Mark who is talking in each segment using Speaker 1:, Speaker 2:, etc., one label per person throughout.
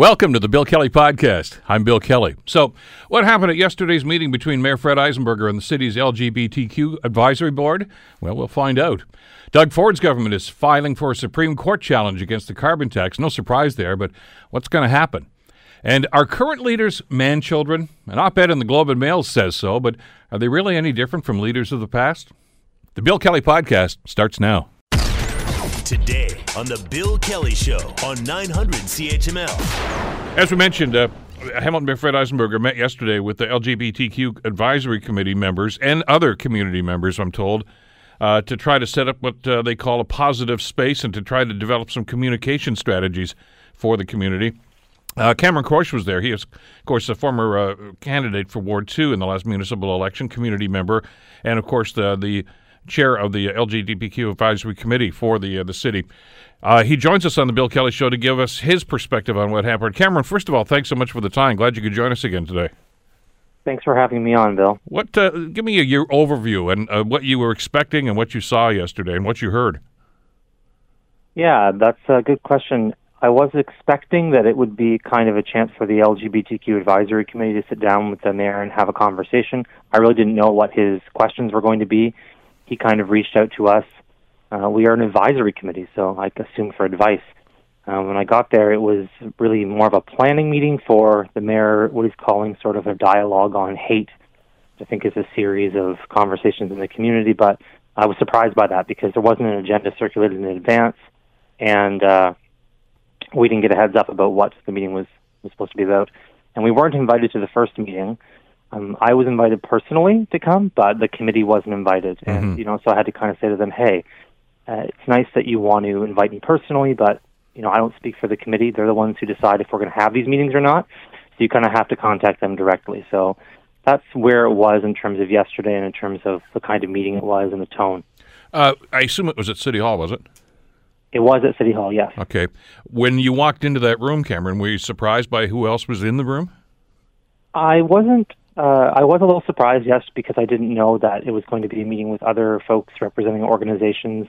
Speaker 1: Welcome to the Bill Kelly Podcast. I'm Bill Kelly. So, what happened at yesterday's meeting between Mayor Fred Eisenberger and the city's LGBTQ advisory board? Well, we'll find out. Doug Ford's government is filing for a Supreme Court challenge against the carbon tax. No surprise there, but what's going to happen? And are current leaders man children? An op ed in the Globe and Mail says so, but are they really any different from leaders of the past? The Bill Kelly Podcast starts now.
Speaker 2: Today on The Bill Kelly Show on 900 CHML.
Speaker 1: As we mentioned, uh, Hamilton Mayor Fred Eisenberger met yesterday with the LGBTQ advisory committee members and other community members, I'm told, uh, to try to set up what uh, they call a positive space and to try to develop some communication strategies for the community. Uh, Cameron Kroetsch was there. He is, of course, a former uh, candidate for Ward 2 in the last municipal election, community member, and, of course, the, the chair of the LGBTQ advisory committee for the uh, the city. Uh, he joins us on the Bill Kelly Show to give us his perspective on what happened. Cameron, first of all, thanks so much for the time. Glad you could join us again today.
Speaker 3: Thanks for having me on, Bill.
Speaker 1: What? Uh, give me a, your overview and uh, what you were expecting and what you saw yesterday and what you heard.
Speaker 3: Yeah, that's a good question. I was expecting that it would be kind of a chance for the LGBTQ advisory committee to sit down with the mayor and have a conversation. I really didn't know what his questions were going to be he kind of reached out to us. Uh, we are an advisory committee, so I assume for advice. Um, when I got there, it was really more of a planning meeting for the mayor, what he's calling sort of a dialogue on hate. which I think is a series of conversations in the community, but I was surprised by that because there wasn't an agenda circulated in advance, and uh, we didn't get a heads up about what the meeting was, was supposed to be about. And we weren't invited to the first meeting, um, I was invited personally to come, but the committee wasn't invited, and
Speaker 1: Mm-hmm.
Speaker 3: you know, so I had to kind of say to them, "Hey, uh, it's nice that you want to invite me personally, but you know, I don't speak for the committee. They're the ones who decide if we're going to have these meetings or not. So you kind of have to contact them directly." So that's where it was in terms of yesterday, and in terms of the kind of meeting it was and the tone.
Speaker 1: Uh, I assume it was at City Hall, was it?
Speaker 3: It was at City Hall, yes.
Speaker 1: Okay. When you walked into that room, Cameron, were you surprised by who else was in the room?
Speaker 3: I wasn't. Uh, I was a little surprised, yes, because I didn't know that it was going to be a meeting with other folks representing organizations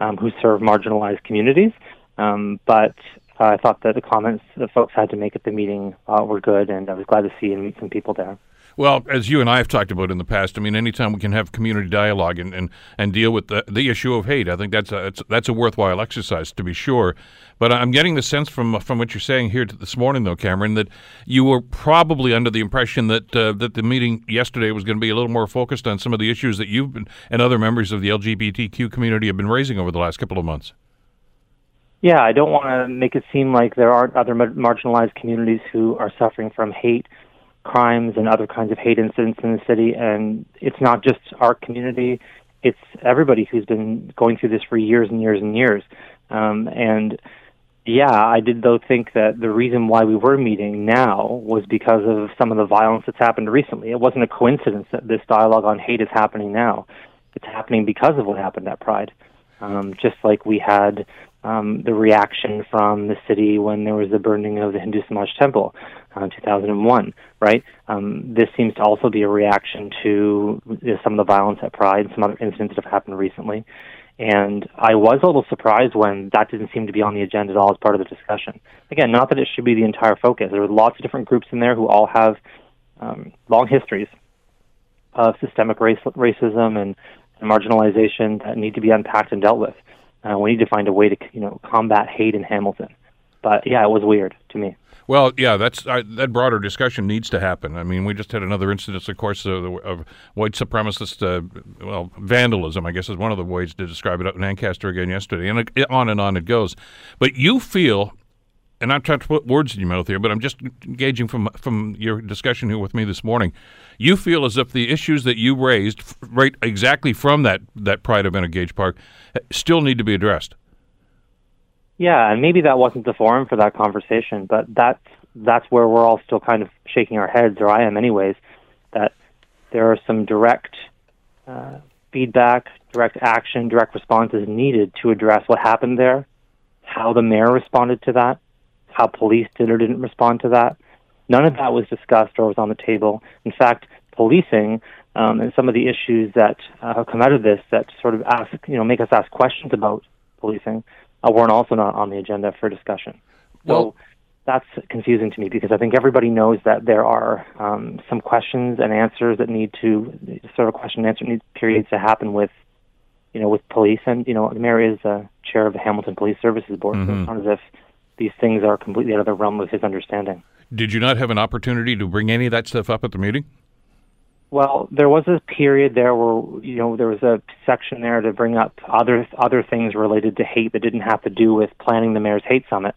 Speaker 3: um, who serve marginalized communities. Um, but I thought that the comments that folks had to make at the meeting uh, were good, and I was glad to see and meet some people there.
Speaker 1: Well, as you and I have talked about in the past, I mean, anytime we can have community dialogue and, and, and deal with the, the issue of hate, I think that's a, that's a worthwhile exercise, to be sure. But I'm getting the sense from from what you're saying here this morning, though, Cameron, that you were probably under the impression that uh, that the meeting yesterday was going to be a little more focused on some of the issues that you've been and other members of the LGBTQ community have been raising over the last couple of months.
Speaker 3: Yeah, I don't want to make it seem like there aren't other marginalized communities who are suffering from hate crimes and other kinds of hate incidents in the city. And it's not just our community, it's everybody who's been going through this for years and years and years. Um, and yeah, I did though think that the reason why we were meeting now was because of some of the violence that's happened recently. It wasn't a coincidence that this dialogue on hate is happening now. It's happening because of what happened at Pride. Um, just like we had um, the reaction from the city when there was the burning of the Hindu Samaj temple uh, 2001, right? Um, this seems to also be a reaction to some of the violence at Pride, and some other incidents that have happened recently. And I was a little surprised when that didn't seem to be on the agenda at all as part of the discussion. Again, not that it should be the entire focus. There were lots of different groups in there who all have um, long histories of systemic race, racism and, and marginalization that need to be unpacked and dealt with. Uh, we need to find a way to, you know, combat hate in Hamilton. But yeah, it was weird to me.
Speaker 1: Well, yeah, that's uh, that broader discussion needs to happen. I mean, we just had another incident, of course, of, of white supremacist, uh, well, vandalism. I guess is one of the ways to describe it in Ancaster again yesterday, and it, on and on it goes. But you feel, and I'm trying to put words in your mouth here, but I'm just engaging from from your discussion here with me this morning. You feel as if the issues that you raised, right, exactly from that that Pride event at Gage Park, still need to be addressed.
Speaker 3: Yeah, and maybe that wasn't the forum for that conversation, but that's that's where we're all still kind of shaking our heads, or I am, anyways. That there are some direct uh, feedback, direct action, direct responses needed to address what happened there, how the mayor responded to that, how police did or didn't respond to that. None of that was discussed or was on the table. In fact, policing um, and some of the issues that uh, have come out of this that sort of ask, you know, make us ask questions about policing uh, weren't also not on the agenda for discussion. So
Speaker 1: Well-
Speaker 3: that's confusing to me because I think everybody knows that there are um, some questions and answers that need to sort of question and answer need periods to happen with you know with police and you know the mayor is uh, chair of the Hamilton Police Services Board mm-hmm. so it's not as if these things are completely out of the realm of his understanding.
Speaker 1: Did you not have an opportunity to bring any of that stuff up at the meeting?
Speaker 3: Well, there was a period there where you know there was a section there to bring up other other things related to hate that didn't have to do with planning the mayor's hate summit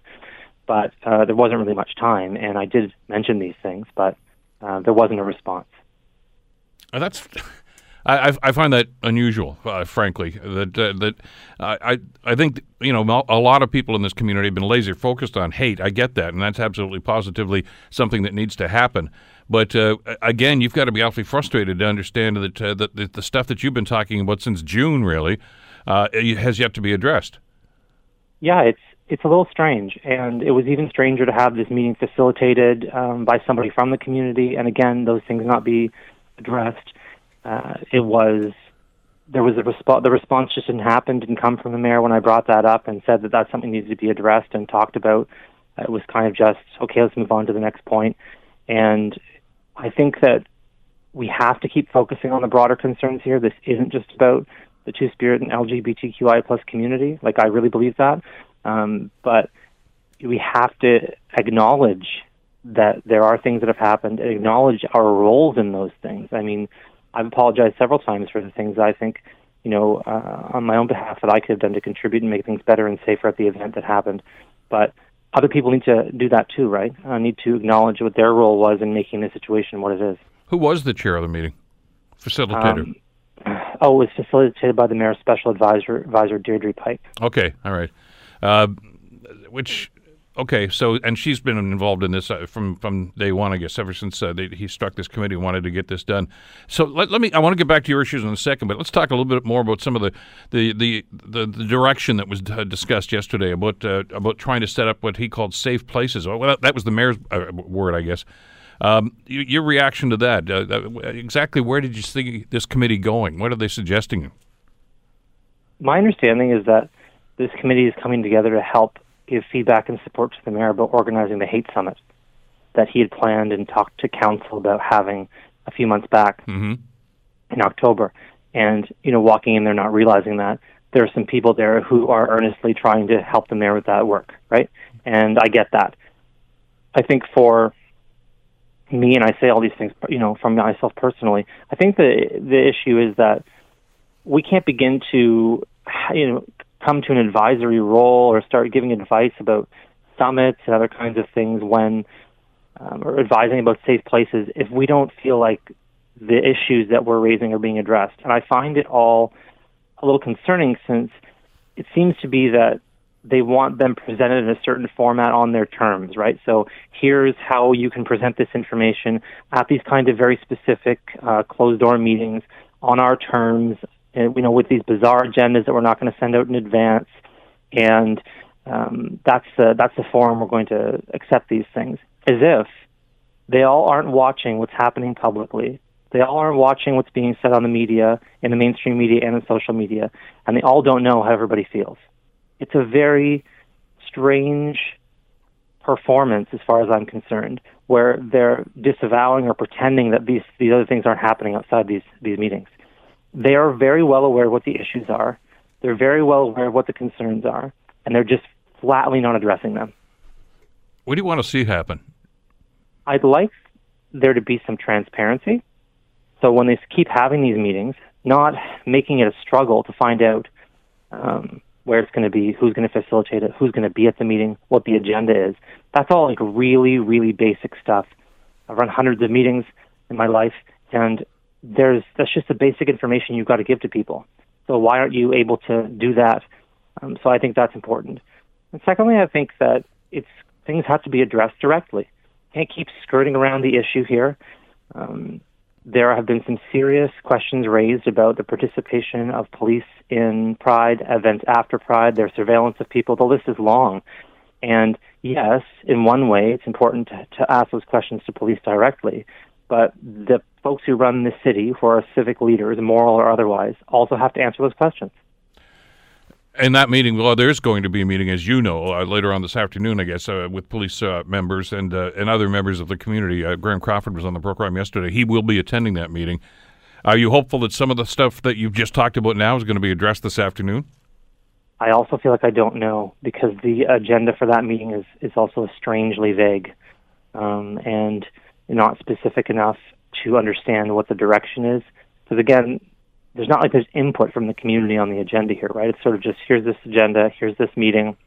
Speaker 3: but uh, there wasn't really much time, and I did mention these things, but uh, there wasn't a response.
Speaker 1: Uh, that's. I, I find that unusual, uh, frankly. That uh, that I I think you know a lot of people in this community have been laser focused on hate. I get that, and that's absolutely positively something that needs to happen. But uh, again, you've got to be awfully frustrated to understand that, uh, that, the stuff that you've been talking about since June really uh, has yet to be addressed.
Speaker 3: Yeah, it's it's a little strange, and it was even stranger to have this meeting facilitated um, by somebody from the community, and again, those things not be addressed. Uh, it was there was a response. The response just didn't happen. Didn't come from the mayor when I brought that up and said that that's something needed to be addressed and talked about. It was kind of just okay. Let's move on to the next point. And I think that we have to keep focusing on the broader concerns here. This isn't just about the Two Spirit and LGBTQI plus community. Like I really believe that. Um, but we have to acknowledge that there are things that have happened, and acknowledge our roles in those things. I mean, I've apologized several times for the things I think, you know, uh, on my own behalf that I could have done to contribute and make things better and safer at the event that happened. But other people need to do that too, right? Uh, need to acknowledge what their role was in making the situation what it is.
Speaker 1: Who was the chair of the meeting? Facilitator. Um,
Speaker 3: oh, it was facilitated by the mayor's special advisor, advisor Deirdre Pike.
Speaker 1: Okay, all right. Uh, which okay, so and she's been involved in this uh, from from day one, I guess, ever since uh, they, he struck this committee, and wanted to get this done. So let, let me. I want to get back to your issues in a second, but let's talk a little bit more about some of the the the, the, the direction that was uh, discussed yesterday about uh, about trying to set up what he called safe places. Well, that was the mayor's uh, word, I guess. Um, your reaction to that? Uh, exactly where did you see this committee going? What are they suggesting?
Speaker 3: My understanding is that this committee is coming together to help give feedback and support to the mayor about organizing the hate summit that he had planned and talked to council about having a few months back mm-hmm. in October. And you know, walking in there not realizing that there are some people there who are earnestly trying to help the mayor with that work, right? And I get that. I think for me, and I say all these things, you know, from myself personally, I think the the issue is that we can't begin to, you know, come to an advisory role or start giving advice about summits and other kinds of things when um, or advising about safe places if we don't feel like the issues that we're raising are being addressed. And I find it all a little concerning since it seems to be that they want them presented in a certain format on their terms, right? So here's how you can present this information at these kind of very specific uh, closed door meetings on our terms you know, with these bizarre agendas that we're not going to send out in advance, and um, that's the that's the forum we're going to accept these things, as if they all aren't watching what's happening publicly. They all aren't watching what's being said on the media, in the mainstream media, and in social media, and they all don't know how everybody feels. It's a very strange performance, as far as I'm concerned, where they're disavowing or pretending that these these other things aren't happening outside these these meetings they are very well aware of what the issues are. They're very well aware of what the concerns are, and they're just flatly not addressing them.
Speaker 1: What do you want to see happen?
Speaker 3: I'd like there to be some transparency. So when they keep having these meetings, not making it a struggle to find out um, where it's going to be, who's going to facilitate it, who's going to be at the meeting, what the agenda is. That's all like really, really basic stuff. I've run hundreds of meetings in my life, and there's that's just the basic information you've got to give to people. So why aren't you able to do that? Um, so I think that's important. And secondly, I think that it's things have to be addressed directly. Can't keep skirting around the issue here. Um, there have been some serious questions raised about the participation of police in Pride events after Pride, their surveillance of people. The list is long. And yes, in one way, it's important to, to ask those questions to police directly. But the folks who run the city, who are civic leaders, moral or otherwise, also have to answer those questions.
Speaker 1: And that meeting, well, there's going to be a meeting, as you know, uh, later on this afternoon, I guess, uh, with police uh, members and uh, and other members of the community. Uh, Graham Crawford was on the program yesterday. He will be attending that meeting. Are you hopeful that some of the stuff that you've just talked about now is going to be addressed this afternoon?
Speaker 3: I also feel like I don't know because the agenda for that meeting is, is also strangely vague um, and not specific enough to understand what the direction is. Because again, there's not like there's input from the community on the agenda here, right? It's sort of just here's this agenda, here's this meeting.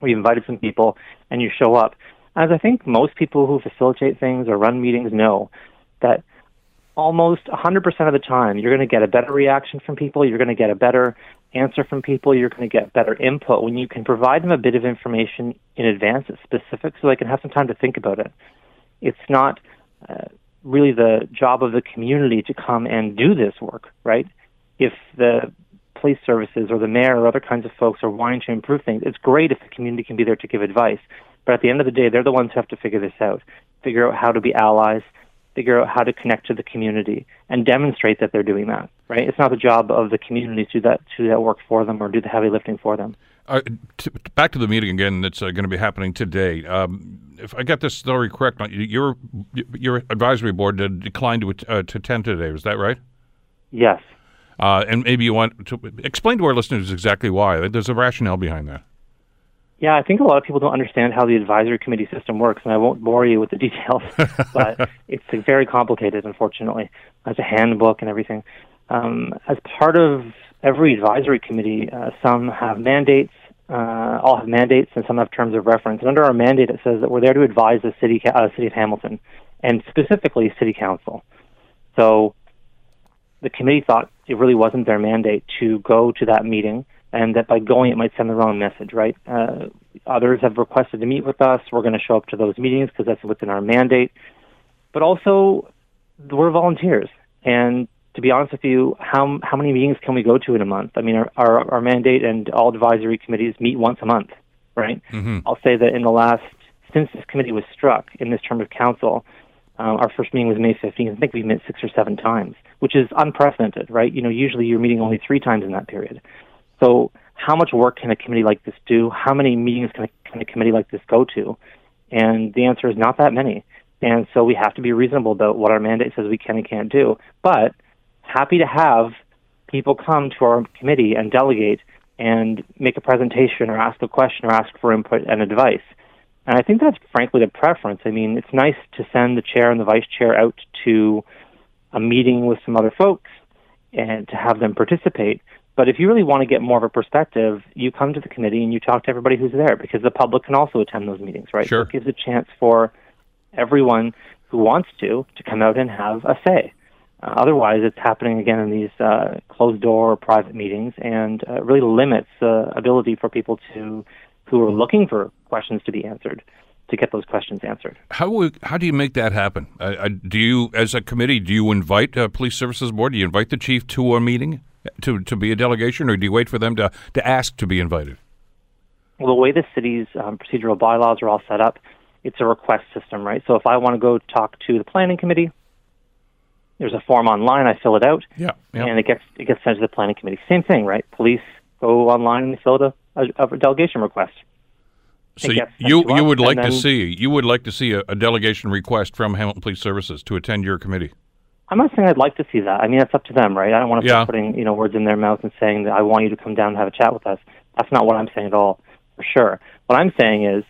Speaker 3: We invited some people, and you show up. As I think most people who facilitate things or run meetings know, that almost 100% of the time you're going to get a better reaction from people, you're going to get a better answer from people, you're going to get better input when you can provide them a bit of information in advance that's specific so they can have some time to think about it. It's not uh, really the job of the community to come and do this work, right? If the police services or the mayor or other kinds of folks are wanting to improve things, it's great if the community can be there to give advice. But at the end of the day, they're the ones who have to figure this out, figure out how to be allies, figure out how to connect to the community, and demonstrate that they're doing that. Right? It's not the job of the community to do that to do that work for them or do the heavy lifting for them.
Speaker 1: Uh, t- back to the meeting again that's uh, going to be happening today. Um, if I get this story correct, your your advisory board declined to uh, to attend today. Was that right?
Speaker 3: Yes.
Speaker 1: Uh, and maybe you want to explain to our listeners exactly why. There's a rationale behind that.
Speaker 3: Yeah, I think a lot of people don't understand how the advisory committee system works, and I won't bore you with the details, but it's very complicated, unfortunately. There's a handbook and everything. Um, as part of every advisory committee, uh, some have mandates, uh, all have mandates, and some have terms of reference. And under our mandate, it says that we're there to advise the city, uh, city of Hamilton, and specifically city council. So the committee thought it really wasn't their mandate to go to that meeting, and that by going it might send the wrong message. Right? Uh, others have requested to meet with us. We're going to show up to those meetings because that's within our mandate. But also, we're volunteers, and to be honest with you, how how many meetings can we go to in a month? I mean, our our, our mandate and all advisory committees meet once a month, right? Mm-hmm. I'll say that in the last since this committee was struck in this term of council, uh, our first meeting was May 15th. I think we met six or seven times, which is unprecedented, right? You know, usually you're meeting only three times in that period. So, how much work can a committee like this do? How many meetings can a, can a committee like this go to? And the answer is not that many. And so we have to be reasonable about what our mandate says we can and can't do. But happy to have people come to our committee and delegate and make a presentation or ask a question or ask for input and advice. And I think that's frankly the preference. I mean, it's nice to send the chair and the vice chair out to a meeting with some other folks and to have them participate. But if you really want to get more of a perspective, you come to the committee and you talk to everybody who's there because the public can also attend those meetings, right?
Speaker 1: Sure.
Speaker 3: So it gives a chance for everyone who wants to to come out and have a say. Uh, otherwise, it's happening again in these uh, closed door private meetings, and uh, really limits the ability for people to who are looking for questions to be answered to get those questions answered.
Speaker 1: How how do you make that happen? Uh, do you, as a committee, do you invite a police services board? Do you invite the chief to a meeting to to be a delegation, or do you wait for them to to ask to be invited?
Speaker 3: Well, the way the city's um, procedural bylaws are all set up, it's a request system, right? So if I want to go talk to the planning committee, there's a form online. I fill it out,
Speaker 1: yeah, yeah.
Speaker 3: and it gets it gets sent to the planning committee. Same thing, right? Police go online and fill out a, a, a delegation request.
Speaker 1: So you you would like then, to see you would like to see a, a, delegation request from Hamilton Police Services to attend your committee.
Speaker 3: I'm not saying I'd like to see that. I mean, that's up to them, right? I don't want to yeah. start putting you know words in their mouth and saying that I want you to come down and have a chat with us. That's not what I'm saying at all, for sure. What I'm saying is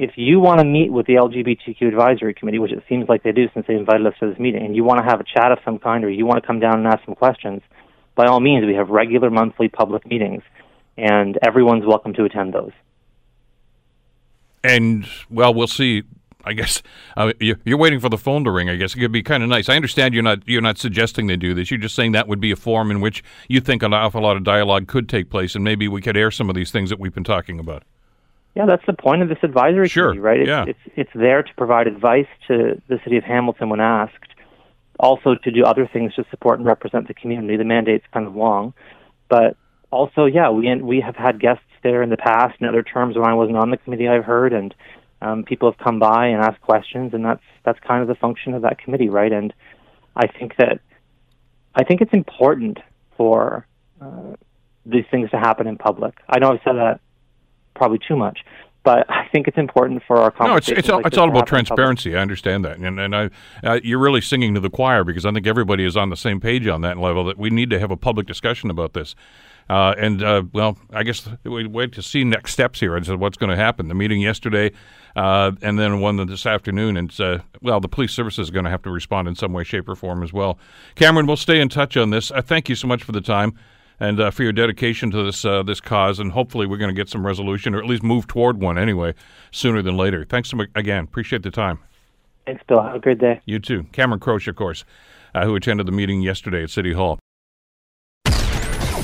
Speaker 3: if you want to meet with the LGBTQ advisory committee, which it seems like they do since they invited us to this meeting, and you want to have a chat of some kind, or you want to come down and ask some questions, by all means, we have regular monthly public meetings, and everyone's welcome to attend those.
Speaker 1: And well, we'll see. I guess uh, you're waiting for the phone to ring. I guess it could be kind of nice. I understand you're not you're not suggesting they do this. You're just saying that would be a forum in which you think an awful lot of dialogue could take place, and maybe we could air some of these things that we've been talking about.
Speaker 3: Yeah, that's the point of this advisory
Speaker 1: sure.
Speaker 3: committee, right? It's,
Speaker 1: yeah.
Speaker 3: it's it's there to provide advice to the city of Hamilton when asked, also to do other things to support and represent the community. The mandate's kind of long, but also, yeah, we we have had guests there in the past and other terms when I wasn't on the committee. I've heard, and um, people have come by and asked questions, and that's that's kind of the function of that committee, right? And I think that I think it's important for uh, these things to happen in public. I know I've said that probably too much, but I think it's important for our
Speaker 1: no, it's
Speaker 3: conversation.
Speaker 1: it's all, it's all about transparency. I understand that, and and I uh, you're really singing to the choir because I think everybody is on the same page on that level that we need to have a public discussion about this. Uh, and uh, well, I guess we wait to see next steps here and so what's going to happen. The meeting yesterday, uh, and then one this afternoon, and uh, well, the police services is going to have to respond in some way, shape, or form as well. Cameron, we'll stay in touch on this. Uh, thank you so much for the time and uh, for your dedication to this uh, this cause. And hopefully, we're going to get some resolution, or at least move toward one anyway, sooner than later. Thanks so much again. Appreciate the time.
Speaker 3: Thanks, Bill. Have a great day.
Speaker 1: You too, Cameron Kroetsch, of course, uh, who attended the meeting yesterday at City Hall.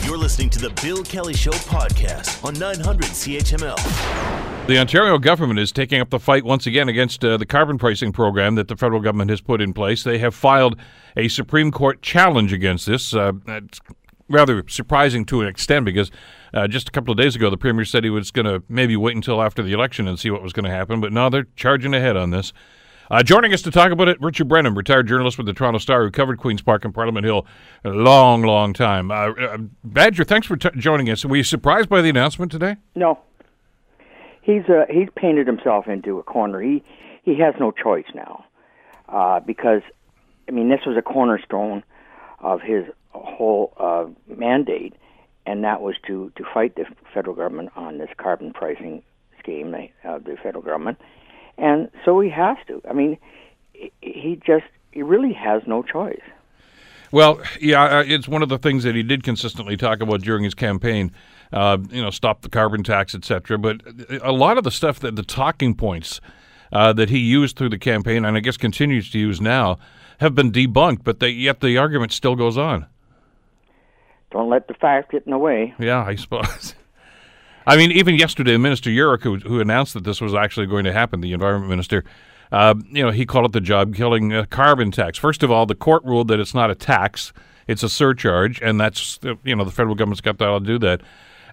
Speaker 2: You're listening to the Bill Kelly Show podcast on 900 CHML.
Speaker 1: The Ontario government is taking up the fight once again against uh, the carbon pricing program that the federal government has put in place. They have filed a Supreme Court challenge against this. Uh, it's rather surprising to an extent because uh, just a couple of days ago, the premier said he was going to maybe wait until after the election and see what was going to happen. But now they're charging ahead on this. Uh, joining us to talk about it, Richard Brennan, retired journalist with the Toronto Star, who covered Queens Park and Parliament Hill a long, long time. Uh, uh, Badger, thanks for t- joining us. Were you surprised by the announcement today?
Speaker 4: No. He's uh, he's painted himself into a corner. He he has no choice now, uh, because I mean this was a cornerstone of his whole uh, mandate, and that was to to fight the federal government on this carbon pricing scheme, uh, the federal government, and so he has to. I mean, he just he really has no choice.
Speaker 1: Well, yeah, uh, it's one of the things that he did consistently talk about during his campaign. Uh, you know, stop the carbon tax, etc. But a lot of the stuff that the talking points uh, that he used through the campaign, and I guess continues to use now, have been debunked. But they, yet the argument still goes on.
Speaker 4: Don't let the facts get in the way.
Speaker 1: Yeah, I suppose. I mean, even yesterday, Minister Yurek, who, who announced that this was actually going to happen, the Environment Minister, uh, you know, he called it the job-killing uh, carbon tax. First of all, the court ruled that it's not a tax; it's a surcharge, and that's you know the federal government's got to do that.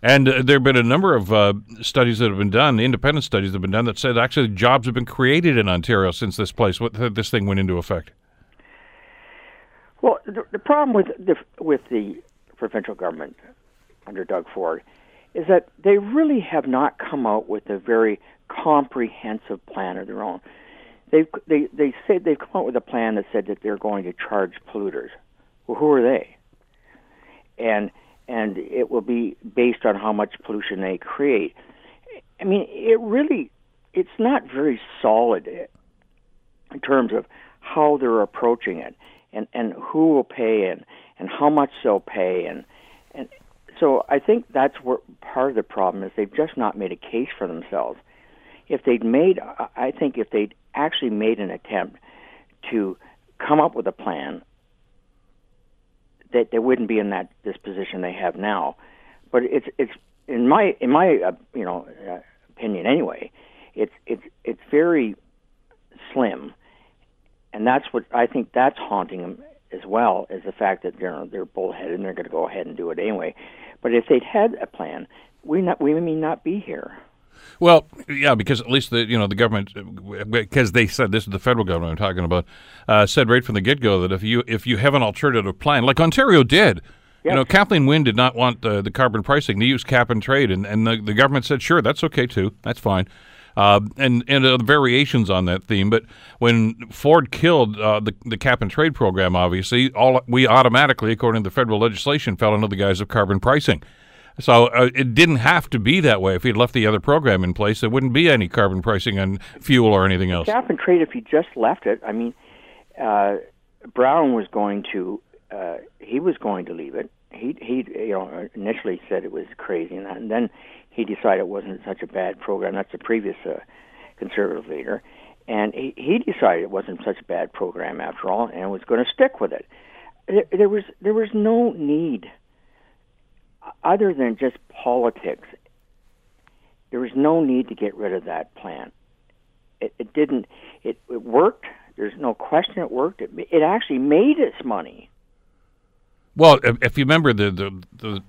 Speaker 1: And uh, there have been a number of uh, studies that have been done, independent studies that have been done, that said actually jobs have been created in Ontario since this place, this thing went into effect.
Speaker 4: Well, the, the problem with the with the provincial government under Doug Ford is that they really have not come out with a very comprehensive plan of their own. They they they said they've come out with a plan that said that they're going to charge polluters. Well, who are they? And and it will be based on how much pollution they create. I mean, it really it's not very solid in terms of how they're approaching it and and who will pay and and how much they'll pay and and so I think that's where part of the problem is they've just not made a case for themselves. If they'd made, I think if they'd actually made an attempt to come up with a plan, that they wouldn't be in that this position they have now. But it's it's in my in my uh, you know uh, opinion anyway, it's it's it's very slim, and that's what I think that's haunting them as well is the fact that they're they're bullheaded and they're going to go ahead and do it anyway. But if they'd had a plan, we not we may not be here.
Speaker 1: Well, yeah, because at least the you know the government, because they said this is the federal government I'm talking about, uh, said right from the get go that if you if you have an alternative plan, like Ontario did, you know, Kathleen Wynne did not want the, the carbon pricing. They used cap and trade, and, and the, the government said, sure, that's okay too, that's fine. Uh, and and uh, variations on that theme. But when Ford killed uh, the the cap and trade program, obviously, all we automatically, according to the federal legislation, fell under the guise of carbon pricing. So uh, it didn't have to be that way. If he'd left the other program in place, there wouldn't be any carbon pricing on fuel or anything else.
Speaker 4: Cap and trade, if he just left it, I mean, uh, Brown was going to uh, he was going to leave it. He he you know initially said it was crazy, and then he decided it wasn't such a bad program. That's the previous uh, conservative leader, and he, he decided it wasn't such a bad program after all, and was going to stick with it. There, there was there was no need, other than just politics. There was no need to get rid of that plan. It, it didn't. It, it worked. There's no question it worked. It, it actually made its money.
Speaker 1: Well, if you remember the the, the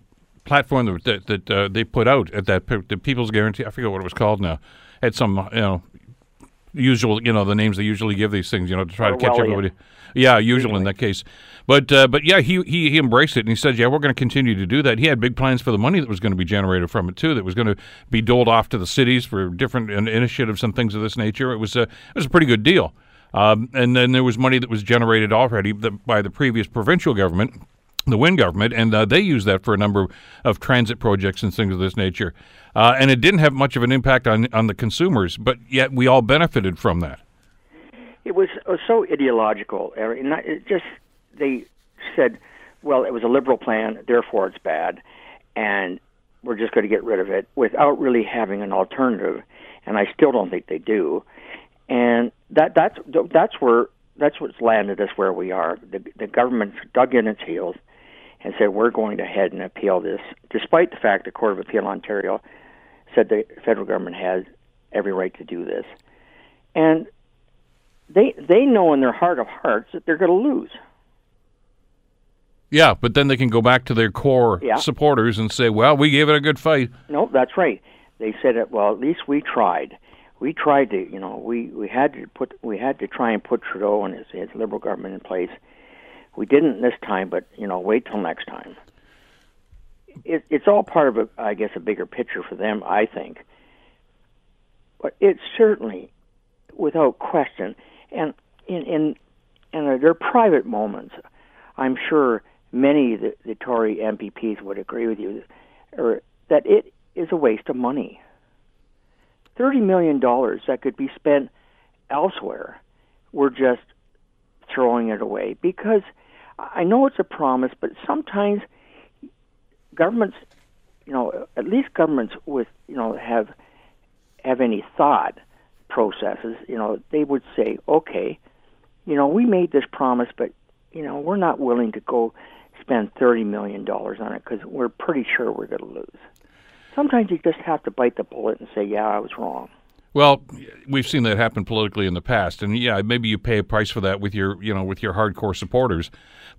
Speaker 1: platform that that uh, they put out at that the People's Guarantee. I forget what it was called now. Had some you know usual, you know, the names they usually give these things, you know, to try to catch
Speaker 4: Orwellian.
Speaker 1: everybody. Yeah, usual in that case. But uh, but yeah, he, he he embraced it and he said, yeah, we're going to continue to do that. He had big plans for the money that was going to be generated from it too, that was going to be doled off to the cities for different in- initiatives and things of this nature. It was a it was a pretty good deal. Um, and then there was money that was generated already by the previous provincial government, the Wynne government, and uh, they used that for a number of transit projects and things of this nature. Uh, and it didn't have much of an impact on on the consumers, but yet we all benefited from that.
Speaker 4: It was, was so ideological. It just they said, well, it was a liberal plan, therefore it's bad, and we're just going to get rid of it without really having an alternative. And I still don't think they do. And that that's that's where that's what's landed us where we are. The the government's dug in its heels and said we're going to head and appeal this, despite the fact the Court of Appeal Ontario said the federal government has every right to do this. And they they know in their heart of hearts that they're going to lose.
Speaker 1: Yeah, but then they can go back to their core
Speaker 4: Yeah.
Speaker 1: supporters and say, "Well, we gave it a good fight."
Speaker 4: No, that's right. They said it. Well, at least we tried. We tried to, you know, we we had to put we had to try and put Trudeau and his, his liberal government in place. We didn't this time, but you know, wait till next time. It, it's all part of a, I guess, a bigger picture for them. I think, but it's certainly, without question, and in in their private moments, I'm sure many of the, the Tory MPPs would agree with you, or that it is a waste of money. Thirty million dollars that could be spent elsewhere, we're just throwing it away because I know it's a promise, but sometimes governments, you know, at least governments with you know have have any thought processes, you know, they would say, okay, you know, we made this promise, but you know, we're not willing to go spend thirty million dollars on it because we're pretty sure we're going to lose. Sometimes you just have to bite the bullet and say, "Yeah, I was wrong."
Speaker 1: Well, we've seen that happen politically in the past, and yeah, maybe you pay a price for that with your, you know, with your hardcore supporters,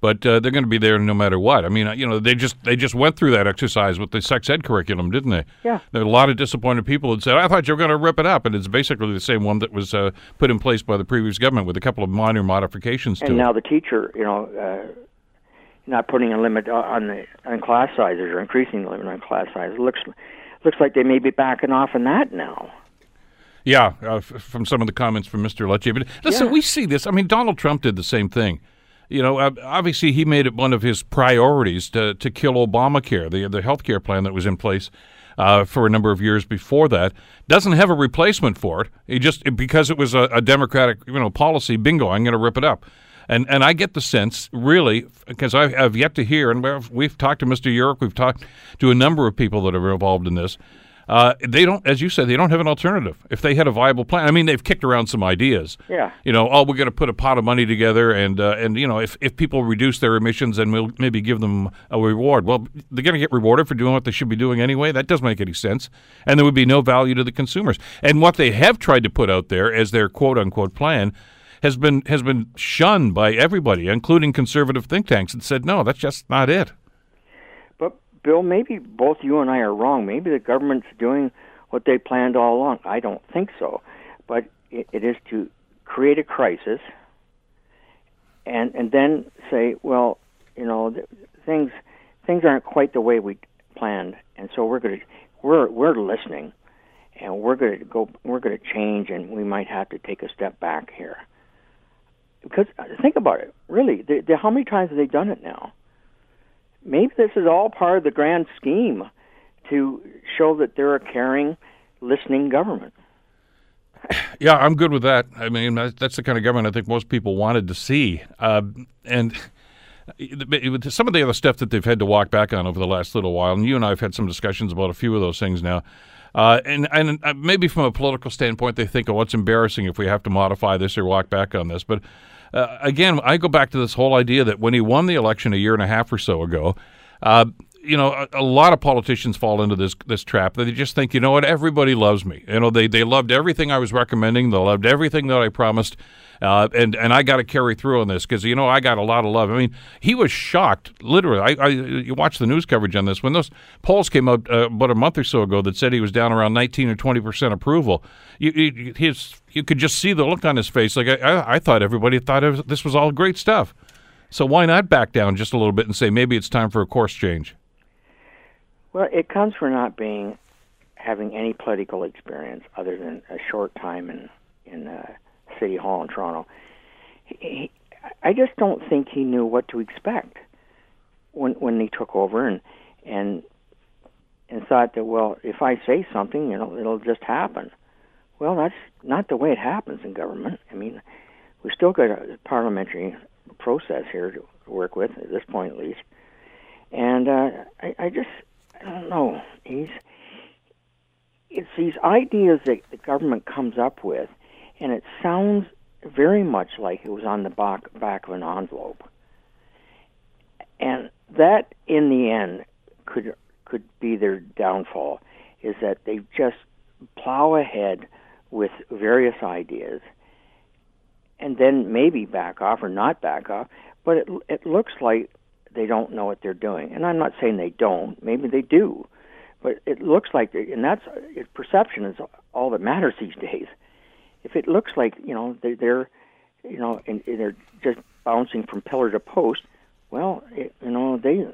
Speaker 1: but uh, they're going to be there no matter what. I mean, uh, you know, they just they just went through that exercise with the sex ed curriculum, didn't they?
Speaker 4: Yeah.
Speaker 1: There are a lot of disappointed people that said, "I thought you were going to rip it up," and it's basically the same one that was uh, put in place by the previous government with a couple of minor modifications to
Speaker 4: And
Speaker 1: it.
Speaker 4: now the teacher, you know, uh, not putting a limit on the on class sizes or increasing the limit on class sizes looks looks like they may be backing off on that now.
Speaker 1: Yeah, uh, f- from some of the comments from Mr. Lecce. But listen,
Speaker 4: Yeah.
Speaker 1: we see this. I mean, Donald Trump did the same thing. You know, uh, obviously he made it one of his priorities to to kill Obamacare, the the health care plan that was in place uh, for a number of years before that. Doesn't have a replacement for it. He just because it was a, a Democratic you know policy. Bingo, I'm going to rip it up. And and I get the sense, really, because I have yet to hear, and we've, we've talked to Mr. Yurek, we've talked to a number of people that are involved in this. Uh, they don't, as you said, they don't have an alternative. If they had a viable plan, I mean, they've kicked around some ideas.
Speaker 4: Yeah.
Speaker 1: You know, oh, we're going to put a pot of money together, and uh, and you know, if if people reduce their emissions, then we'll maybe give them a reward. Well, they're going to get rewarded for doing what they should be doing anyway. That doesn't make any sense, and there would be no value to the consumers. And what they have tried to put out there as their quote unquote plan has been has been shunned by everybody, including conservative think tanks, and said, no, that's just not it.
Speaker 4: Bill, maybe both you and I are wrong. Maybe the government's doing what they planned all along. I don't think so, but it, it is to create a crisis and and then say, well, you know, th- things things aren't quite the way we planned, and so we're going to we're we're listening, and we're going to go we're going to change, and we might have to take a step back here. Because uh, think about it, really, they, they, how many times have they done it now? Maybe this is all part of the grand scheme to show that they're a caring, listening government.
Speaker 1: Yeah, I'm good with that. I mean, that's the kind of government I think most people wanted to see. Uh, and some of the other stuff that they've had to walk back on over the last little while, and you and I have had some discussions about a few of those things now. Uh, and and uh, maybe from a political standpoint, they think, "Oh, it's embarrassing if we have to modify this or walk back on this." But uh, again, I go back to this whole idea that when he won the election a year and a half or so ago, uh, you know, a, a, lot of politicians fall into this this trap. They just think, you know what, everybody loves me. You know, they they loved everything I was recommending. They loved everything that I promised, uh, and and I got to carry through on this because you know I got a lot of love. I mean, he was shocked, literally. I, I you watch the news coverage on this when those polls came out uh, about a month or so ago that said he was down around 19 or 20 percent approval. You, you, his you could just see the look on his face. Like I, I thought everybody thought was, this was all great stuff. So why not back down just a little bit and say maybe it's time for a course change?
Speaker 4: Well, it comes from not being having any political experience other than a short time in in uh, City Hall in Toronto. He, I just don't think he knew what to expect when when he took over and and and thought that well, if I say something, you know, it'll just happen. Well, that's not the way it happens in government. I mean, we still got a parliamentary process here to work with at this point, at least. And uh, I, I just I don't know. He's it's these ideas that the government comes up with, and it sounds very much like it was on the back back of an envelope. And that, in the end, could could be their downfall. Is that they just plow ahead with various ideas, and then maybe back off or not back off. But it it looks like they don't know what they're doing. And I'm not saying they don't. Maybe they do. But it looks like, and that's perception is all that matters these days. If it looks like you know they're, they're you know, and, and they're just bouncing from pillar to post, well, it, you know they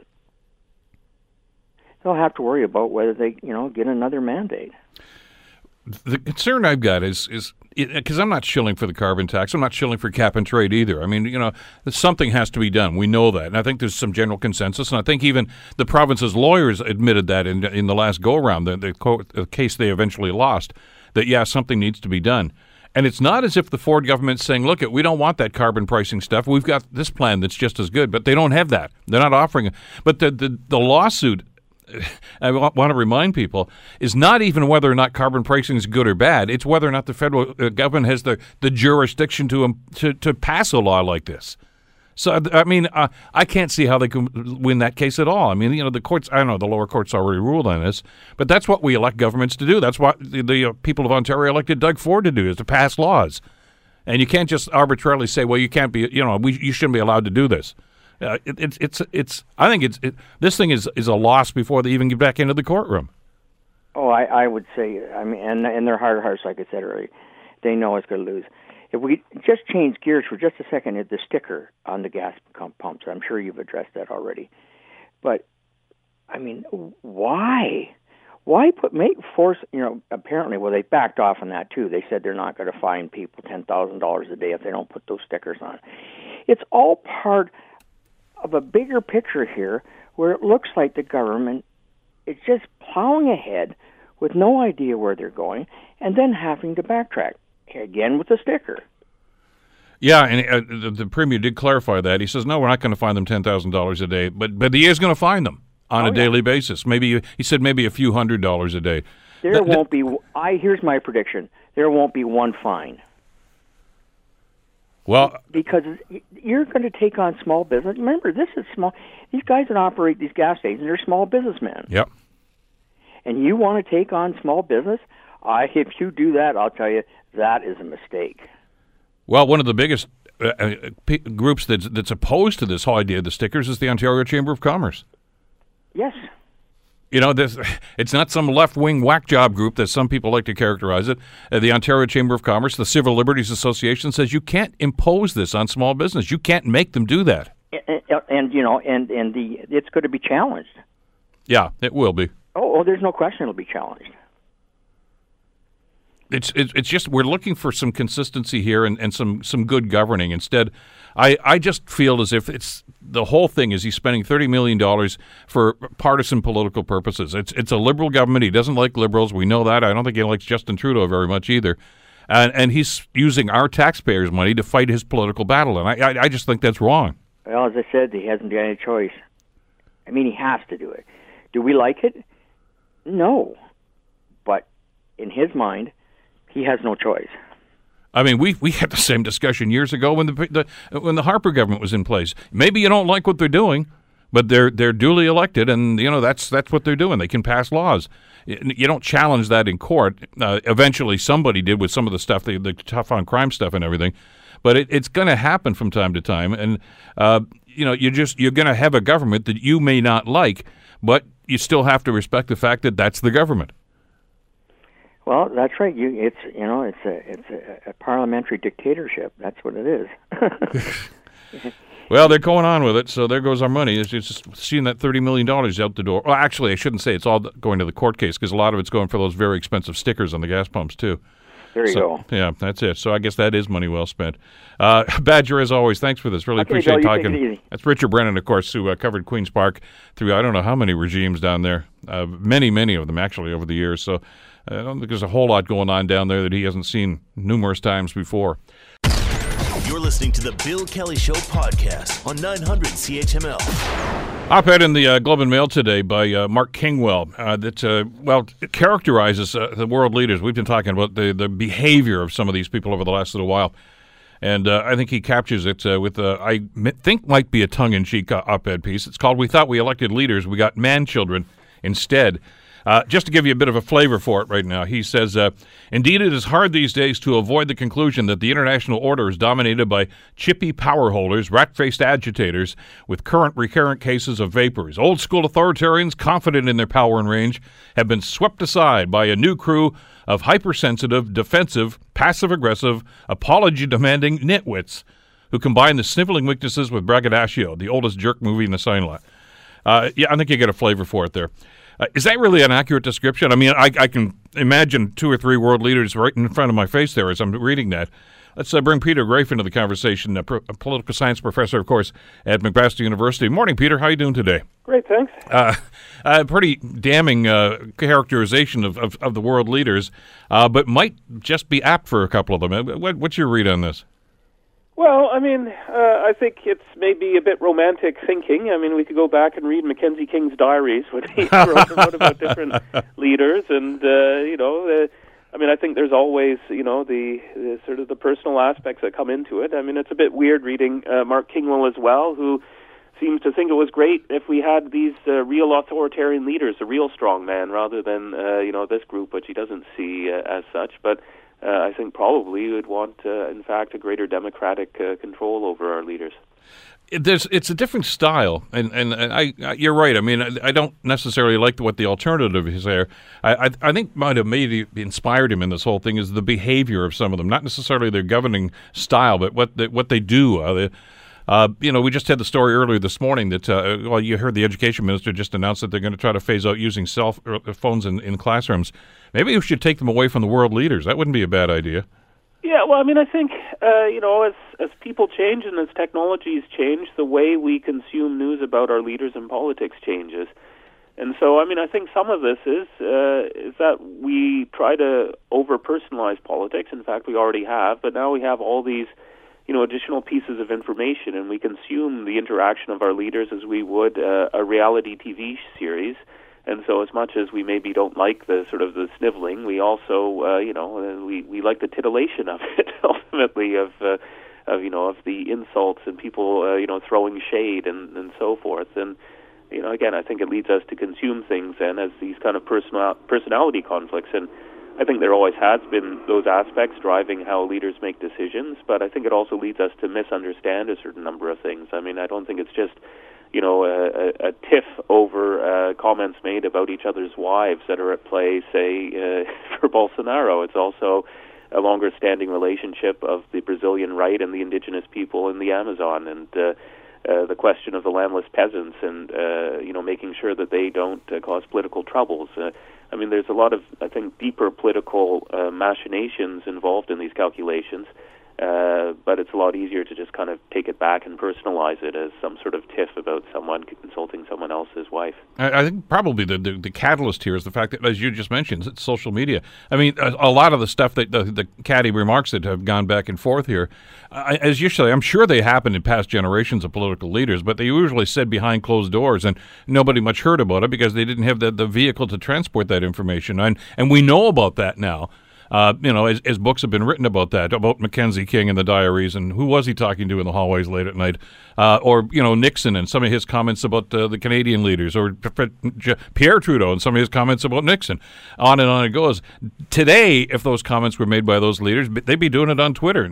Speaker 4: they'll have to worry about whether they you know get another mandate.
Speaker 1: The concern I've got is is because I'm not shilling for the carbon tax. I'm not shilling for cap and trade either. I mean, you know, something has to be done. We know that, and I think there's some general consensus. And I think even the province's lawyers admitted that in in the last go around, the, the, the case they eventually lost, that yeah, something needs to be done. And it's not as if the Ford government's saying, "Look, we don't want that carbon pricing stuff. We've got this plan that's just as good." But they don't have that. They're not offering it. But the the, the lawsuit I want to remind people, is not even whether or not carbon pricing is good or bad. It's whether or not the federal uh, government has the, the jurisdiction to, um, to, to pass a law like this. So, I mean, uh, I can't see how they can win that case at all. I mean, you know, the courts, I know, the lower courts already ruled on this, but that's what we elect governments to do. That's what the, the uh, people of Ontario elected Doug Ford to do, is to pass laws. And you can't just arbitrarily say, well, you can't be, you know, we, you shouldn't be allowed to do this. Uh, it, it's it's it's. I think it's it, this thing is is a loss before they even get back into the courtroom.
Speaker 4: Oh, I, I would say. I mean, and and their of hearts, like I said earlier, they know it's going to lose. If we just change gears for just a second the sticker on the gas pumps, I'm sure you've addressed that already. But I mean, why? Why put make force? You know, apparently, well, they backed off on that too. They said they're not going to fine people ten thousand dollars a day if they don't put those stickers on. It's all part of a bigger picture here where it looks like the government is just plowing ahead with no idea where they're going and then having to backtrack again with a sticker.
Speaker 1: Yeah, and uh, the, the, premier did clarify that. He says, "No, we're not going to fine them ten thousand dollars a day, but but he is going to fine them on oh, a daily basis. Maybe he said maybe a few hundred dollars a day.
Speaker 4: There Th- won't be. I here's my prediction: there won't be one fine.
Speaker 1: Well,
Speaker 4: because you're going to take on small business. Remember, this is small. These guys that operate these gas stations are small businessmen.
Speaker 1: Yep.
Speaker 4: And you want to take on small business? I, if you do that, I'll tell you that is a mistake.
Speaker 1: Well, one of the biggest uh, uh p- groups that's that's opposed to this whole idea of the stickers is the Ontario Chamber of Commerce.
Speaker 4: Yes.
Speaker 1: You know, this, it's not some left wing whack job group that some people like to characterize it. Uh, the Ontario Chamber of Commerce, the Civil Liberties Association says you can't impose this on small business. You can't make them do that.
Speaker 4: And, and you know, and and the it's going to be challenged.
Speaker 1: Yeah, it will be.
Speaker 4: Oh, oh there's no question it'll be challenged
Speaker 1: it's it's just we're looking for some consistency here and, and some some good governing. Instead, I, I just feel as if it's the whole thing is he's spending thirty million dollars for partisan political purposes. It's it's a liberal government. He doesn't like liberals. We know that. I don't think he likes Justin Trudeau very much either. And and he's using our taxpayers' money to fight his political battle. And I I, I just think that's wrong.
Speaker 4: Well, as I said, he hasn't got any choice. I mean, he has to do it. Do we like it? No. But in his mind, he has no choice.
Speaker 1: I mean, we we had the same discussion years ago when the, the when the Harper government was in place. Maybe you don't like what they're doing, but they're they're duly elected, and you know that's that's what they're doing. They can pass laws. You don't challenge that in court. Uh, eventually, somebody did with some of the stuff, the, the tough on crime stuff and everything. But it, it's going to happen from time to time, and uh, you know, you're just you're going to have a government that you may not like, but you still have to respect the fact that that's the government.
Speaker 4: Well, that's right. You, it's you know, it's a it's a, a parliamentary dictatorship. That's what it is.
Speaker 1: well, they're going on with it, so there goes our money. It's just seeing that thirty million dollars out the door. Well, actually, I shouldn't say it's all going to the court case because a lot of it's going for those very expensive stickers on the gas pumps too.
Speaker 4: There you
Speaker 1: so,
Speaker 4: go.
Speaker 1: Yeah, that's it. So I guess that is money well spent. Uh, Badger, as always, thanks for this. Really
Speaker 4: okay,
Speaker 1: appreciate
Speaker 4: Bill,
Speaker 1: talking. That's Richard Brennan, of course, who uh, covered Queens Park through I don't know how many regimes down there. Uh, many, many of them actually over the years. So I don't think there's a whole lot going on down there that he hasn't seen numerous times before.
Speaker 2: You're listening to the Bill Kelly Show podcast on 900 CHML.
Speaker 1: Op-ed in the uh, Globe and Mail today by uh, Mark Kingwell uh, that uh, well characterizes uh, the world leaders. We've been talking about the the behavior of some of these people over the last little while, and uh, I think he captures it with I think might be a tongue-in-cheek op-ed piece. It's called "We Thought We Elected Leaders, We Got Man Children Instead." Uh, just to give you a bit of a flavor for it right now, he says, uh, Indeed, it is hard these days to avoid the conclusion that the international order is dominated by chippy power holders, rat faced agitators, with current recurrent cases of vapors. Old school authoritarians, confident in their power and range, have been swept aside by a new crew of hypersensitive, defensive, passive aggressive, apology demanding nitwits who combine the sniveling weaknesses with braggadocio, the oldest jerk movie in the sign lot. Uh, yeah, I think you get a flavor for it there. Uh, is that really an accurate description? I mean, I, I, can imagine two or three world leaders right in front of my face there as I'm reading that. Let's uh, bring Peter Graefe into the conversation, a, pro- a, political science professor, of course, at McMaster University. Morning, Peter. How are you doing today?
Speaker 5: Great, thanks.
Speaker 1: Uh, a pretty damning uh, characterization of, of, of, the world leaders, uh, but might just be apt for a couple of them. Uh, what, what's your read on this?
Speaker 5: Well, I mean, uh, I think it's maybe a bit romantic thinking. I mean, we could go back and read Mackenzie King's diaries when he wrote, about different leaders, and uh, you know, uh, I mean, I think there's always, you know, the, the sort of the personal aspects that come into it. I mean, it's a bit weird reading uh, Mark Kingwell as well, who seems to think it was great if we had these uh, real authoritarian leaders, a real strong man, rather than uh, you know this group, which he doesn't see uh, as such, but uh, I think probably would want, uh, in fact, a greater democratic uh, control over our leaders.
Speaker 1: There's, it's a different style, and, and, and I, you're right. I mean, I, I, don't necessarily like what the alternative is there. I, I, I think might have maybe inspired him in this whole thing is the behavior of some of them, not necessarily their governing style, but what they, what they do. Uh, uh, you know, we just had the story earlier this morning that, uh, well, you heard the education minister just announced that they're going to try to phase out using cell uh, phones in, in classrooms. Maybe we should take them away from the world leaders. That wouldn't be a bad idea.
Speaker 5: Yeah, well, I mean, I think uh, you know, as as people change and as technologies change, the way we consume news about our leaders and politics changes. And so, I mean, I think some of this is uh, is that we try to over personalize politics. In fact, we already have, but now we have all these you know additional pieces of information, and we consume the interaction of our leaders as we would uh, a reality TV series. And so, as much as we maybe don't like the sort of the sniveling, we also, uh, you know, uh, we we like the titillation of it ultimately of. Uh, of you know of the insults and people uh, you know throwing shade and and so forth and you know again I think it leads us to consume things and as these kind of personal personality conflicts and I think there always has been those aspects driving how leaders make decisions, but I think it also leads us to misunderstand a certain number of things. I mean, I don't think it's just you know a, a, a tiff over uh, comments made about each other's wives that are at play, say uh, for Bolsonaro. It's also a longer standing relationship of the Brazilian right and the indigenous people in the Amazon, and uh, uh, the question of the landless peasants, and uh, you know making sure that they don't uh, cause political troubles. Uh, I mean, there's a lot of, I think, deeper political uh, machinations involved in these calculations. Uh, but it's a lot easier to just kind of take it back and personalize it as some sort of tiff about someone insulting someone else's wife.
Speaker 1: I, I think probably the, the, the catalyst here is the fact that, as you just mentioned, it's social media. I mean, a, a lot of the stuff that the, the remarks that have gone back and forth here, uh, as say, I'm sure they happened in past generations of political leaders, but they usually said behind closed doors, and nobody much heard about it because they didn't have the, the vehicle to transport that information. And and we know about that now. Uh, you know, as, as, books have been written about that, about Mackenzie King and the diaries, and who was he talking to in the hallways late at night, uh, or you know Nixon and some of his comments about uh, the Canadian leaders, or Pierre Trudeau and some of his comments about Nixon, on and on it goes. Today, if those comments were made by those leaders, they'd be doing it on Twitter.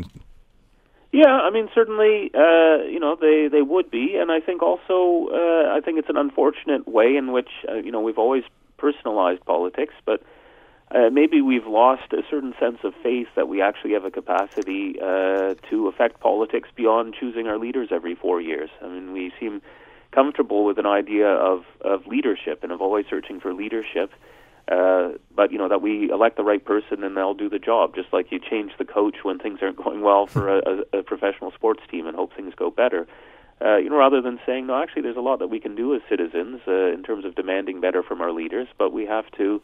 Speaker 5: Yeah, I mean, certainly, uh, you know, they they would be, and I think also, uh, I think it's an unfortunate way in which, uh, you know, we've always personalized politics, but uh, maybe we've lost a certain sense of faith that we actually have a capacity uh, to affect politics beyond choosing our leaders every four years. I mean, we seem comfortable with an idea of of leadership and of always searching for leadership. Uh, but you know that we elect the right person and they'll do the job. Just like you change the coach when things aren't going well for a, a, a professional sports team and hope things go better. Uh, you know, rather than saying no, actually, there's a lot that we can do as citizens uh, in terms of demanding better from our leaders, but we have to,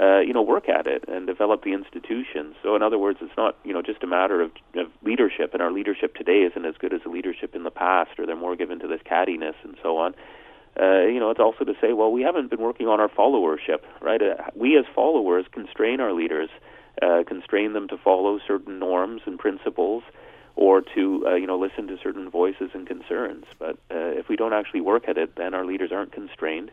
Speaker 5: uh, you know, work at it and develop the institutions. So, in other words, it's not you know just a matter of, of leadership, and our leadership today isn't as good as the leadership in the past, or they're more given to this cattiness and so on uh, you know, it's also to say, well, we haven't been working on our followership, right? Uh, we as followers constrain our leaders, uh, constrain them to follow certain norms and principles, or to uh, you know listen to certain voices and concerns. But uh, if we don't actually work at it, then our leaders aren't constrained.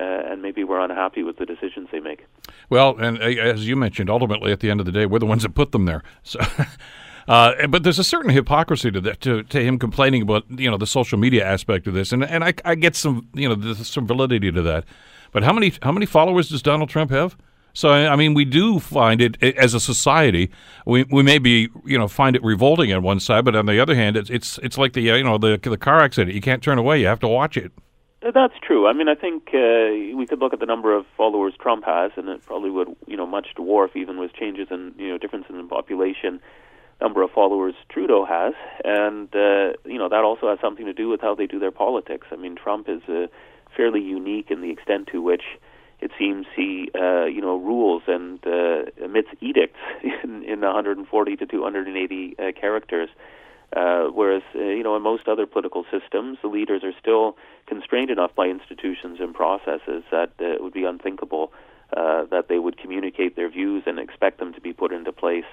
Speaker 5: Uh, and maybe we're unhappy with the decisions they make.
Speaker 1: Well, and uh, as you mentioned, ultimately at the end of the day, we're the ones that put them there. So, uh, but there's a certain hypocrisy to that, to, to him complaining about you know the social media aspect of this, and and I, I get some you know some validity to that. But how many how many followers does Donald Trump have? So I mean, we do find it as a society. We we maybe you know find it revolting on one side, but on the other hand, it's it's it's like the you know the the car accident. You can't turn away. You have to watch it.
Speaker 5: That's true. I mean, I think uh, we could look at the number of followers Trump has, and it probably would you know much dwarf even with changes in you know differences in population number of followers Trudeau has, and uh, you know that also has something to do with how they do their politics. I mean, Trump is uh, fairly unique in the extent to which it seems he uh, you know rules and uh, emits edicts in, in 140 to 280 uh, characters. Whereas, uh, you know, in most other political systems, the leaders are still constrained enough by institutions and processes that uh, it would be unthinkable uh, that they would communicate their views and expect them to be put into place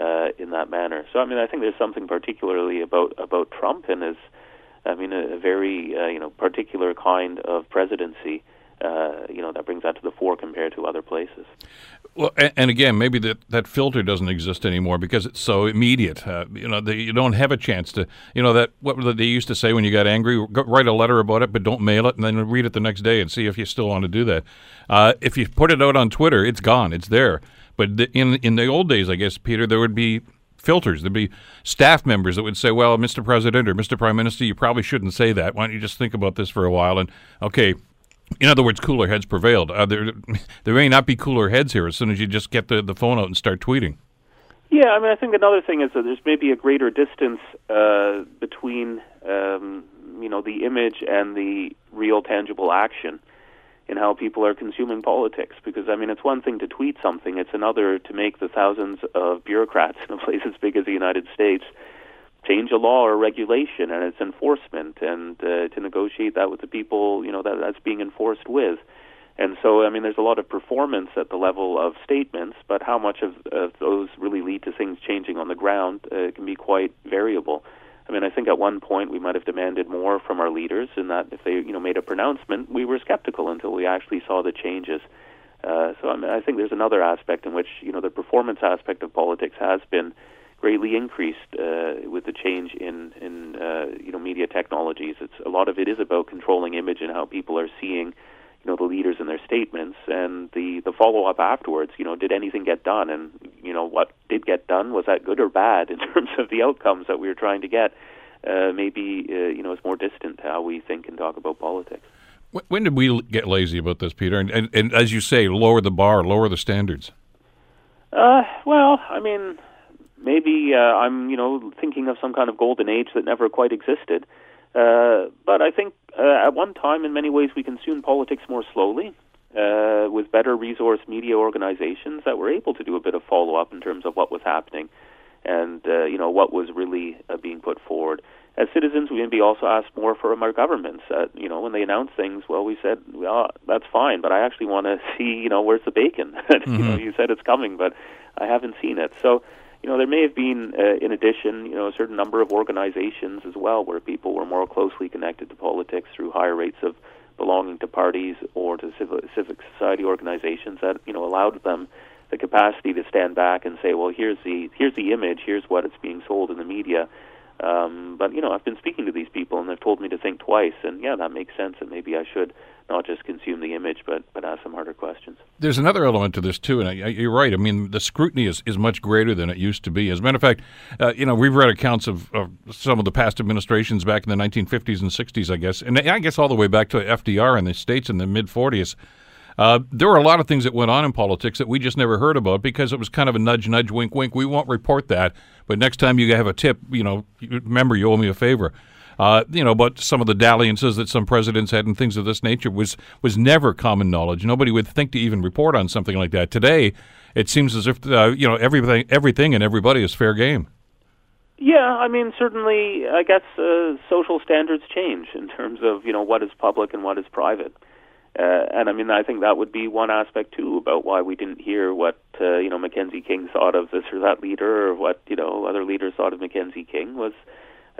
Speaker 5: uh, in that manner. So I mean, I think there's something particularly about about Trump and his, I mean, a, a very uh, you know particular kind of presidency. Uh, you know that brings that to the fore compared to other places.
Speaker 1: Well, and, again, maybe that, that filter doesn't exist anymore because it's so immediate. Uh, you know, you don't have a chance to. You know that what they used to say when you got angry: write a letter about it, but don't mail it, and then read it the next day and see if you still want to do that. Uh, if you put it out on Twitter, it's gone. It's there. But the, in in the old days, I guess, Peter, there would be filters. There'd be staff members that would say, "Well, Mr. President or Mr. Prime Minister, you probably shouldn't say that. Why don't you just think about this for a while?" And okay, in other words, cooler heads prevailed. Uh, there, there may not be cooler heads here as soon as you just get the, the phone out and start tweeting.
Speaker 5: Yeah, I mean, I think another thing is that there's maybe a greater distance uh, between, um, you know, the image and the real tangible action in how people are consuming politics. Because I mean, it's one thing to tweet something; it's another to make the thousands of bureaucrats in a place as big as the United States change a law or regulation and its enforcement, and uh, to negotiate that with the people you know that that's being enforced with. And so, I mean, there's a lot of performance at the level of statements, but how much of, of those really lead to things changing on the ground uh, can be quite variable. I mean, I think at one point we might have demanded more from our leaders, in that if they, you know, made a pronouncement, we were skeptical until we actually saw the changes. Uh, so I, mean, I think there's another aspect in which, you know, the performance aspect of politics has been greatly increased uh, with the change in in uh, you know media technologies. It's a lot of it is about controlling image and how people are seeing you know the leaders and their statements. And the the follow up afterwards you know did anything get done? And you know what did get done was that good or bad in terms of the outcomes that we were trying to get? Uh, maybe uh, you know it's more distant to how we think and talk about politics.
Speaker 1: When did we get lazy about this peter? And, and, and as you say lower the bar lower the standards.
Speaker 5: Uh, well i mean maybe uh, i'm you know thinking of some kind of golden age that never quite existed uh, but I think uh, at one time, in many ways, we consumed politics more slowly. Uh, with better resource media organizations that were able to do a bit of follow up in terms of what was happening and uh, you know what was really uh, being put forward. As citizens, we maybe also asked more from our governments. Uh, you know, when they announced things, well, we said, "Well, that's fine," but I actually want to see, you know, where's the bacon? mm-hmm. you know, you said it's coming, but I haven't seen it. So, you know, there may have been, uh, in addition, you know, a certain number of organizations as well where people were more closely connected to politics through higher rates of belonging to parties or to civil, civic society organizations that you know allowed them the capacity to stand back and say, well, here's the here's the image, here's what it's being sold in the media. Um, but you know, I've been speaking to these people, and they've told me to think twice. And yeah, that makes sense, and maybe I should not just consume the image, but but ask some harder questions.
Speaker 1: There's another element to this too, and I, you're right. I mean, the scrutiny is, is much greater than it used to be. As a matter of fact, uh, you know, we've read accounts of, of some of the past administrations back in the 1950s and 60s, I guess, and I guess all the way back to FDR in the states in the mid 40s. Uh, there were a lot of things that went on in politics that we just never heard about because it was kind of a nudge, nudge, wink, wink. We won't report that, but next time you have a tip, you know, remember you owe me a favor. Uh, you know, but some of the dalliances that some presidents had and things of this nature was was never common knowledge. Nobody would think to even report on something like that. Today, it seems as if uh, you know everything, everything, and everybody is fair game.
Speaker 5: Yeah, I mean, certainly, I guess uh, social standards change in terms of you know what is public and what is private. Uh, and I mean, I think that would be one aspect too about why we didn't hear what uh, you know Mackenzie King thought of this or that leader, or what you know other leaders thought of Mackenzie King. Was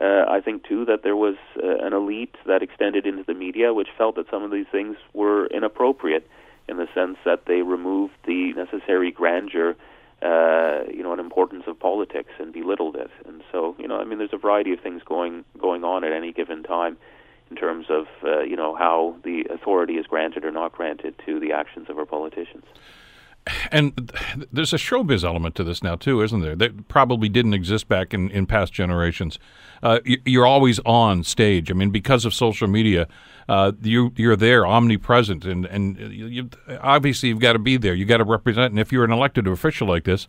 Speaker 5: uh, I think too that there was uh, an elite that extended into the media, which felt that some of these things were inappropriate in the sense that they removed the necessary grandeur, uh, you know, and importance of politics and belittled it. And so, you know, I mean, there's a variety of things going going on at any given time in terms of uh, you know how the authority is granted or not granted to the actions of our politicians.
Speaker 1: And there's a showbiz element to this now too, isn't there? That probably didn't exist back in, in past generations. Uh, you're always on stage. I mean, because of social media, uh, you you're there, omnipresent, and and you, obviously you've got to be there. You got to represent. And if you're an elected official like this,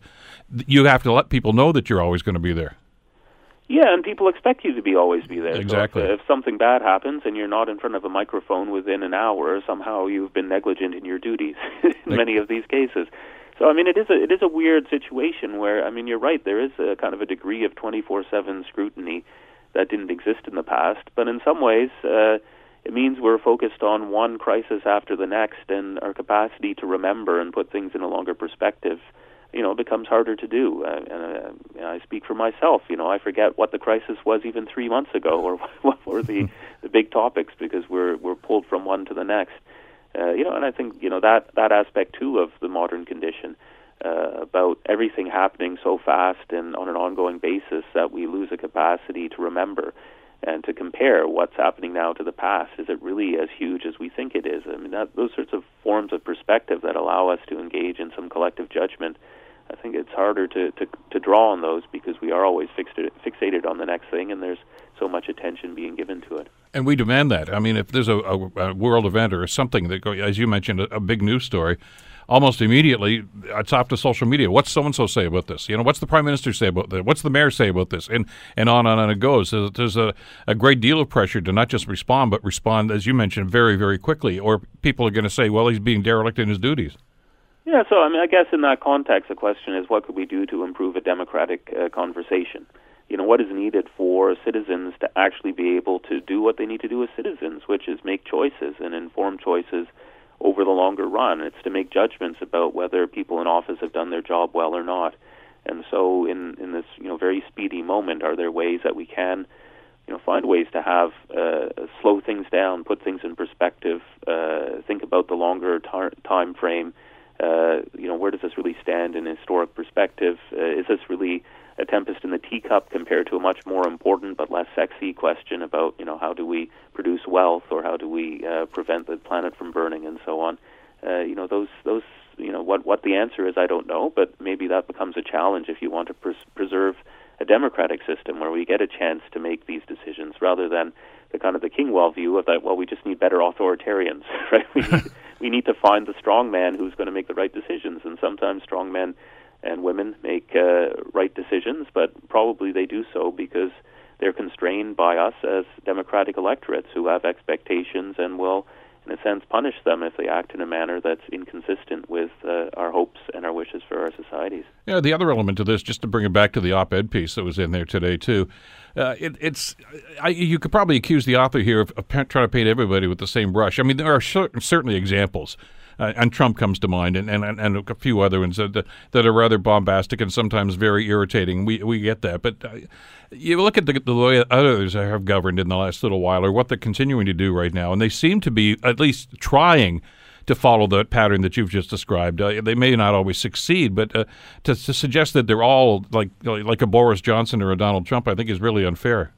Speaker 1: you have to let people know that you're always going to be there.
Speaker 5: Yeah, and people expect you to be always be there.
Speaker 1: Exactly.
Speaker 5: So if, if something bad happens and you're not in front of a microphone within an hour, somehow you've been negligent in your duties. in like, many of these cases. So I mean, it is a it is a weird situation where I mean, you're right. There is a kind of a degree of 24/7 scrutiny that didn't exist in the past, but in some ways. Uh, it means we're focused on one crisis after the next, and our capacity to remember and put things in a longer perspective you know, becomes harder to do. Uh, and uh, I speak for myself. You know, I forget what the crisis was even three months ago, or what were the the big topics because we're we're pulled from one to the next. Uh, you know, and I think you know that that aspect too of the modern condition uh, about everything happening so fast and on an ongoing basis that we lose a capacity to remember and to compare what's happening now to the past. Is it really as huge as we think it is? I mean, that, those sorts of forms of perspective that allow us to engage in some collective judgment I think it's harder to, to, to draw on those because we are always fixed, fixated on the next thing, and there's so much attention being given to it.
Speaker 1: And we demand that. I mean, if there's a, a, a world event or something that, as you mentioned, a, a, big news story, almost immediately it's off to social media. What's so and so say about this? You know, what's the prime minister say about this? What's the mayor say about this? And and on and on it goes. There's, there's a, a great deal of pressure to not just respond, but respond, as you mentioned, very very quickly. Or people are going to say, well, he's being derelict in his duties.
Speaker 5: Yeah, so I mean, I guess in that context, the question is, what could we do to improve a democratic uh, conversation? You know, what is needed for citizens to actually be able to do what they need to do as citizens, which is make choices and inform choices over the longer run. It's to make judgments about whether people in office have done their job well or not. And so, in in this you know very speedy moment, are there ways that we can you know find ways to have uh, slow things down, put things in perspective, uh, think about the longer tar- time frame uh, you know, where does this really stand in historic perspective? Uh, is this really a tempest in the teacup compared to a much more important but less sexy question about, you know, how do we produce wealth or how do we uh, prevent the planet from burning and so on? Uh, you know, those those you know what what the answer is, I don't know, but maybe that becomes a challenge if you want to pres- preserve a democratic system where we get a chance to make these decisions rather than the kind of the Kingwell view of that. Well, we just need better authoritarians, right? We need, we need to find the strong man who's going to make the right decisions, and sometimes strong men and women make uh, right decisions, but probably they do so because they're constrained by us as democratic electorates who have expectations and will in a sense, punish them if they act in a manner that's inconsistent with uh, our hopes for our societies.
Speaker 1: Yeah, the other element to this, just to bring it back to the op-ed piece that was in there today too, uh, it, it's I, you could probably accuse the author here of, of, trying to paint everybody with the same brush. I mean, there are certainly examples uh, and Trump comes to mind, and, and, and a few other ones that, that are rather bombastic and sometimes very irritating. We we get that, but uh, you look at the, the way others have governed in the last little while, or what they're continuing to do right now, and they seem to be at least trying to follow the pattern that you've just described. Uh, they may not always succeed, but uh, to, to, suggest that they're all like like a Boris Johnson or a Donald Trump, I think is really unfair.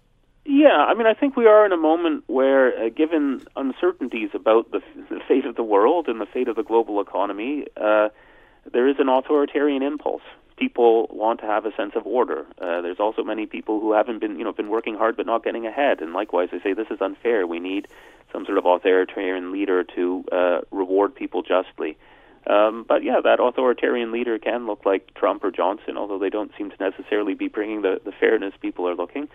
Speaker 5: Yeah, I mean, I think we are in a moment where, uh, given uncertainties about the, the, fate of the world and the fate of the global economy, uh, there is an authoritarian impulse. People want to have a sense of order. Uh, there's also many people who haven't been, you know, been working hard but not getting ahead. And likewise, they say this is unfair. We need some sort of authoritarian leader to uh, reward people justly. Um, but yeah, that authoritarian leader can look like Trump or Johnson, although they don't seem to necessarily be bringing the, the fairness people are looking.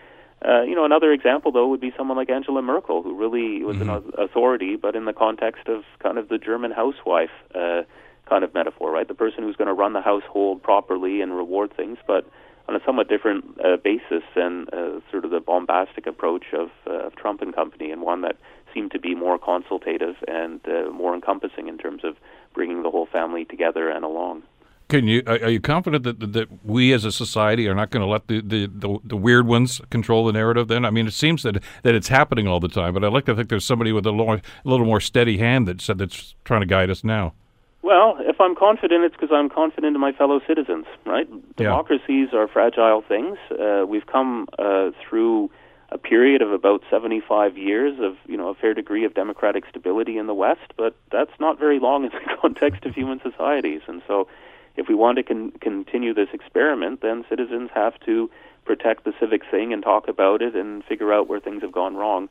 Speaker 5: Uh, you know, another example though would be someone like Angela Merkel, who really was mm-hmm. an authority, but in the context of kind of the German housewife uh, kind of metaphor, right? The person who's going to run the household properly and reward things, but on a somewhat different uh, basis than uh, sort of the bombastic approach of, uh, of Trump and company, and one that seemed to be more consultative and uh, more encompassing in terms of bringing the whole family together and along.
Speaker 1: Can you are you confident that that we as a society are not going to let the, the, the, the, weird ones control the narrative? Then I mean, it seems that that it's happening all the time, but I'd like to think there's somebody with a little, a little more steady hand that said that's trying to guide us now.
Speaker 5: Well, if I'm confident, it's because I'm confident in my fellow citizens, right?
Speaker 1: Yeah.
Speaker 5: Democracies are fragile things. Uh, we've come uh, through a period of about 75 years of you know a fair degree of democratic stability in the West, but that's not very long in the context of human societies. And so, if we want to con- continue this experiment, then citizens have to protect the civic thing and talk about it and figure out where things have gone wrong.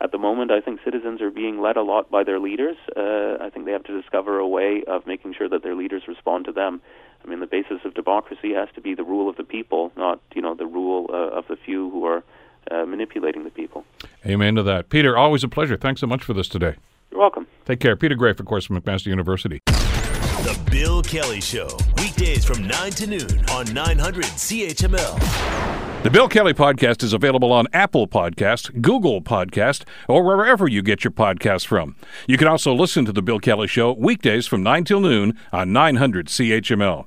Speaker 5: At the moment, I think citizens are being led a lot by their leaders. Uh, I think they have to discover a way of making sure that their leaders respond to them. I mean, the basis of democracy has to be the rule of the people, not you know the rule uh, of the few who are uh, manipulating the people.
Speaker 1: Amen to that. Peter, always a pleasure. Thanks so much for this today.
Speaker 5: You're welcome.
Speaker 1: Take care. Peter Graefe, of course, from McMaster University.
Speaker 2: The Bill Kelly Show, weekdays from 9 to noon on 900 CHML.
Speaker 1: The Bill Kelly Podcast is available on Apple Podcast, Google Podcast, or wherever you get your podcasts from. You can also listen to The Bill Kelly Show weekdays from 9 till noon on 900 CHML.